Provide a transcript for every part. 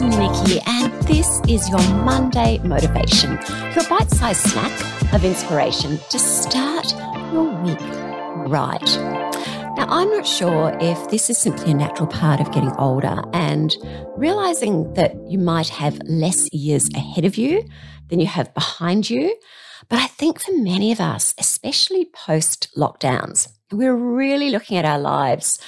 Nikki, and this is your Monday motivation, your bite sized snack of inspiration to start your week right. Now, I'm not sure if this is simply a natural part of getting older and realizing that you might have less years ahead of you than you have behind you. But I think for many of us, especially post lockdowns, we're really looking at our lives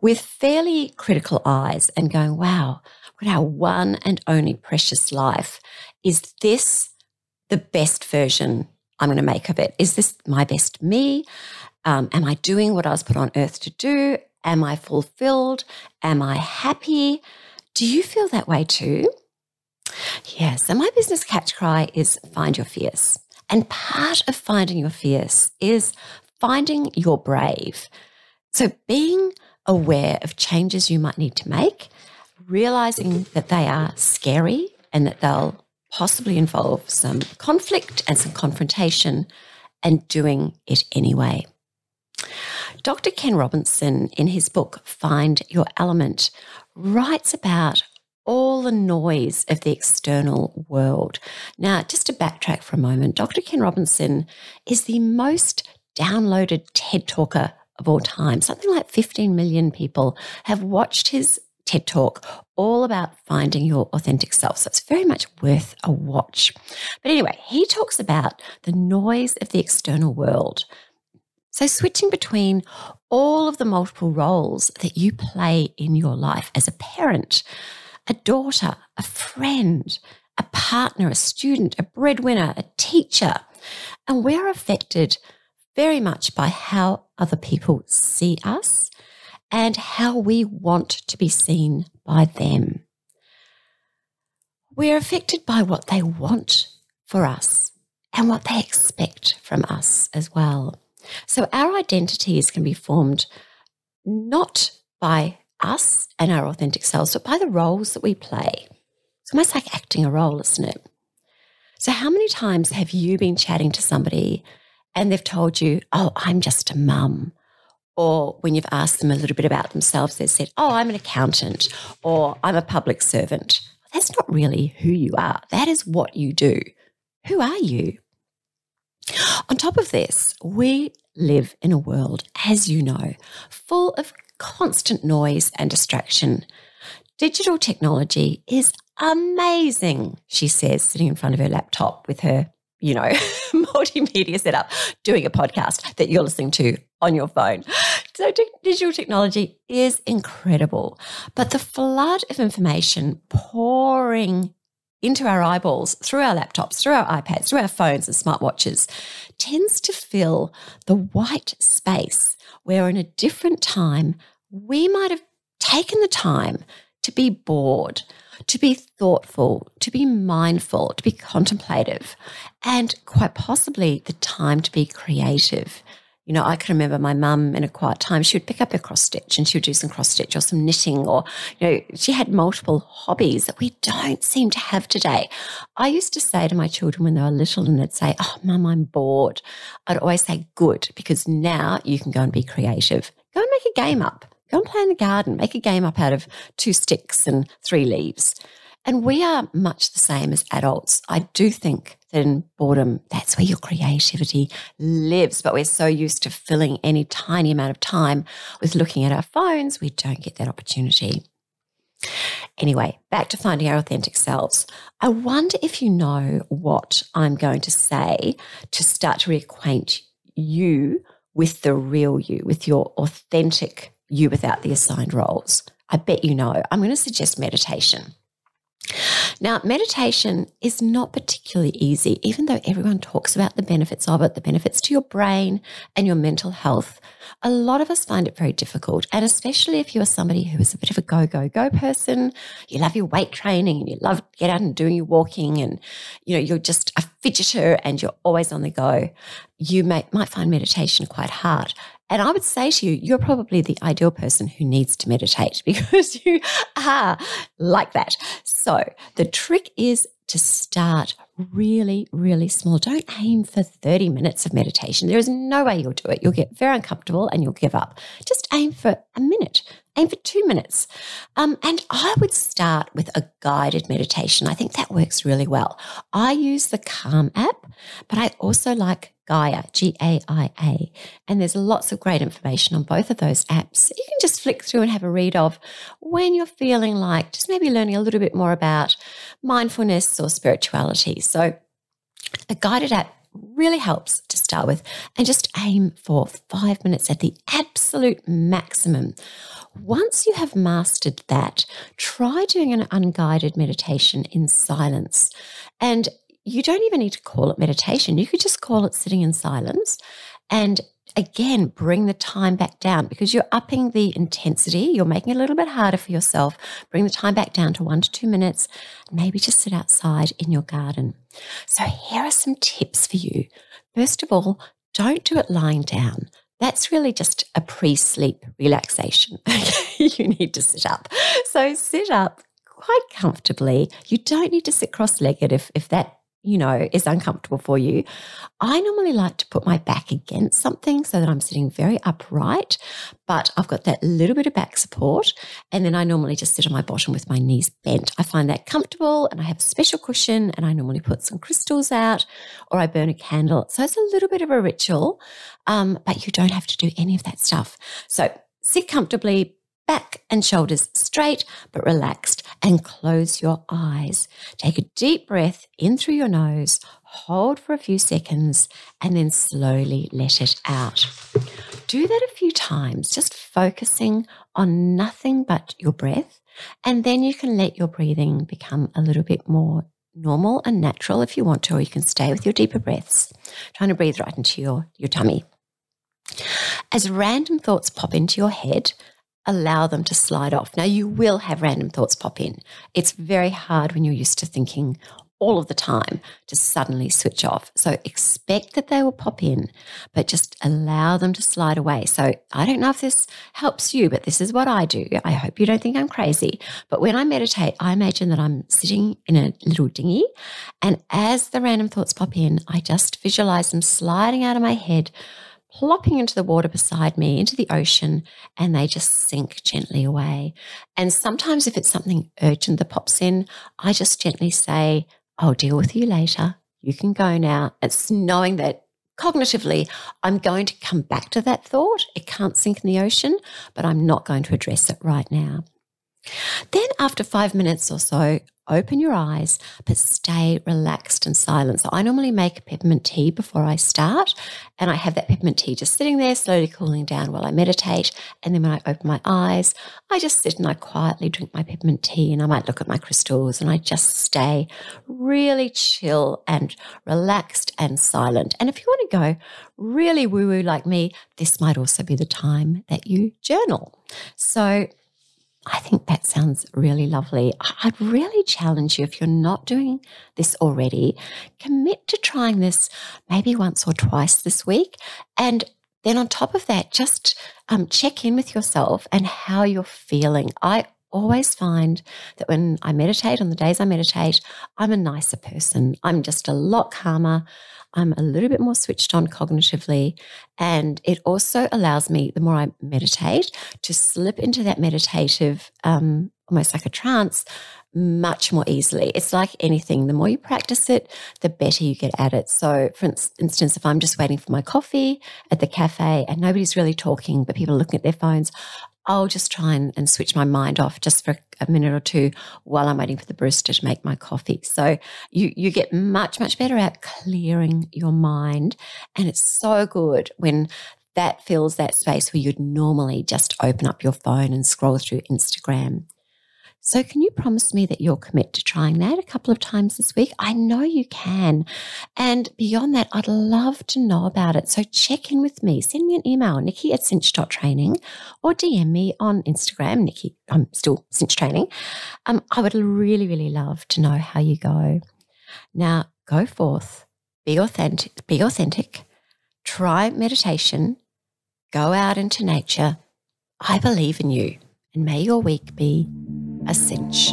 with fairly critical eyes and going, wow, our one and only precious life. Is this the best version I'm going to make of it? Is this my best me? Um, am I doing what I was put on earth to do? Am I fulfilled? Am I happy? Do you feel that way too? Yeah, so my business catch cry is find your fierce. And part of finding your fierce is finding your brave. So being aware of changes you might need to make, realizing that they are scary and that they'll possibly involve some conflict and some confrontation, and doing it anyway. Dr. Ken Robinson, in his book Find Your Element, writes about all the noise of the external world. Now, just to backtrack for a moment, Dr. Ken Robinson is the most downloaded TED talker of all time. Something like 15 million people have watched his TED Talk all about finding your authentic self. So it's very much worth a watch. But anyway, he talks about the noise of the external world. So switching between all of the multiple roles that you play in your life as a parent, a daughter, a friend, a partner, a student, a breadwinner, a teacher. And we're affected very much by how other people see us and how we want to be seen by them. We're affected by what they want for us and what they expect from us as well. So our identities can be formed not by us and our authentic selves, but by the roles that we play. It's almost like acting a role, isn't it? So, how many times have you been chatting to somebody and they've told you, oh, I'm just a mum. Or when you've asked them a little bit about themselves, they've said, oh, I'm an accountant or I'm a public servant. That's not really who you are. That is what you do. Who are you? On top of this, we live in a world, as you know, full of constant noise and distraction. Digital technology is amazing, she says, sitting in front of her laptop with her you know, multimedia setup, doing a podcast that you're listening to on your phone. So digital technology is incredible, but the flood of information pouring into our eyeballs through our laptops, through our iPads, through our phones and smartwatches tends to fill the white space where in a different time we might have taken the time to be bored, to be thoughtful, to be mindful, to be contemplative, and quite possibly the time to be creative. You know, I can remember my mum in a quiet time, she would pick up a cross stitch and she would do some cross stitch or some knitting, or, you know, she had multiple hobbies that we don't seem to have today. I used to say to my children when they were little and they'd say, Oh, mum, I'm bored. I'd always say, Good, because now you can go and be creative. Go and make a game up. Go and play in the garden, make a game up out of two sticks and three leaves. And we are much the same as adults. I do think that in boredom, that's where your creativity lives. But we're so used to filling any tiny amount of time with looking at our phones, we don't get that opportunity. Anyway, back to finding our authentic selves. I wonder if you know what I'm going to say to start to reacquaint you with the real you, with your authentic you without the assigned roles? I bet you know. I'm going to suggest meditation. Now, meditation is not particularly easy, even though everyone talks about the benefits of it, the benefits to your brain and your mental health. A lot of us find it very difficult. And especially if you're somebody who is a bit of a go, go, go person, you love your weight training and you love get out and doing your walking and, you know, you're just a fidgeter and you're always on the go, you may, might find meditation quite hard. And I would say to you, you're probably the ideal person who needs to meditate because you are like that. So the trick is to start really, really small. Don't aim for 30 minutes of meditation. There is no way you'll do it. You'll get very uncomfortable and you'll give up. Just aim for a minute, aim for two minutes. Um, and I would start with a guided meditation. I think that works really well. I use the Calm app, but I also like Gaia, G A I A. And there's lots of great information on both of those apps. You can just flick through and have a read of when you're feeling like just maybe learning a little bit more about mindfulness or spirituality. So, a guided app really helps to start with and just aim for five minutes at the absolute maximum. Once you have mastered that, try doing an unguided meditation in silence. And you don't even need to call it meditation. You could just call it sitting in silence. And again, bring the time back down because you're upping the intensity. You're making it a little bit harder for yourself. Bring the time back down to one to two minutes. Maybe just sit outside in your garden. So, here are some tips for you. First of all, don't do it lying down. That's really just a pre sleep relaxation. you need to sit up. So, sit up quite comfortably. You don't need to sit cross legged if, if that you know, is uncomfortable for you, I normally like to put my back against something so that I'm sitting very upright, but I've got that little bit of back support. And then I normally just sit on my bottom with my knees bent. I find that comfortable and I have a special cushion and I normally put some crystals out or I burn a candle. So it's a little bit of a ritual, um, but you don't have to do any of that stuff. So sit comfortably, back and shoulders straight but relaxed, and close your eyes. Take a deep breath in through your nose, hold for a few seconds, and then slowly let it out. Do that a few times, just focusing on nothing but your breath. And then you can let your breathing become a little bit more normal and natural if you want to, or you can stay with your deeper breaths, trying to breathe right into your, your tummy. As random thoughts pop into your head, allow them to slide off. Now, you will have random thoughts pop in. It's very hard when you're used to thinking all of the time to suddenly switch off. So expect that they will pop in, but just allow them to slide away. So I don't know if this helps you, but this is what I do. I hope you don't think I'm crazy. But when I meditate, I imagine that I'm sitting in a little dinghy. And as the random thoughts pop in, I just visualize them sliding out of my head plopping into the water beside me, into the ocean, and they just sink gently away. And sometimes, if it's something urgent that pops in, I just gently say, I'll deal with you later. You can go now. It's knowing that cognitively, I'm going to come back to that thought. It can't sink in the ocean, but I'm not going to address it right now. Then, after five minutes or so, open your eyes, but stay relaxed and silent. So, I normally make a peppermint tea before I start, and I have that peppermint tea just sitting there, slowly cooling down while I meditate. And then, when I open my eyes, I just sit and I quietly drink my peppermint tea, and I might look at my crystals, and I just stay really chill and relaxed and silent. And if you want to go really woo woo like me, this might also be the time that you journal. So, I think that sounds really lovely. I'd really challenge you if you're not doing this already, commit to trying this maybe once or twice this week. And then on top of that, just um, check in with yourself and how you're feeling. I always find that when I meditate, on the days I meditate, I'm a nicer person. I'm just a lot calmer. I'm a little bit more switched on cognitively. And it also allows me, the more I meditate, to slip into that meditative, um, almost like a trance, much more easily. It's like anything. The more you practice it, the better you get at it. So, for instance, if I'm just waiting for my coffee at the cafe and nobody's really talking, but people are looking at their phones, I'll just try and, and switch my mind off just for a minute or two while I'm waiting for the barista to make my coffee. So you you get much, much better at clearing your mind. And it's so good when that fills that space where you'd normally just open up your phone and scroll through Instagram. So, can you promise me that you'll commit to trying that a couple of times this week? I know you can. And beyond that, I'd love to know about it. So, check in with me. Send me an email, nikki at cinch.training, or DM me on Instagram, Nikki. I'm still cinch training. Um, I would really, really love to know how you go. Now, go forth, be authentic, be authentic, try meditation, go out into nature. I believe in you, and may your week be a cinch.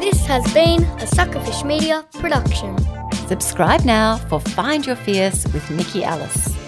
This has been a Suckerfish Media production. Subscribe now for Find Your Fierce with Nikki Ellis.